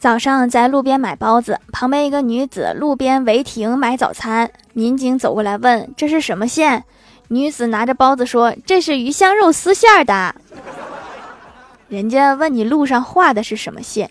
早上在路边买包子，旁边一个女子路边违停买早餐，民警走过来问：“这是什么馅？”女子拿着包子说：“这是鱼香肉丝馅的。”人家问你路上画的是什么线。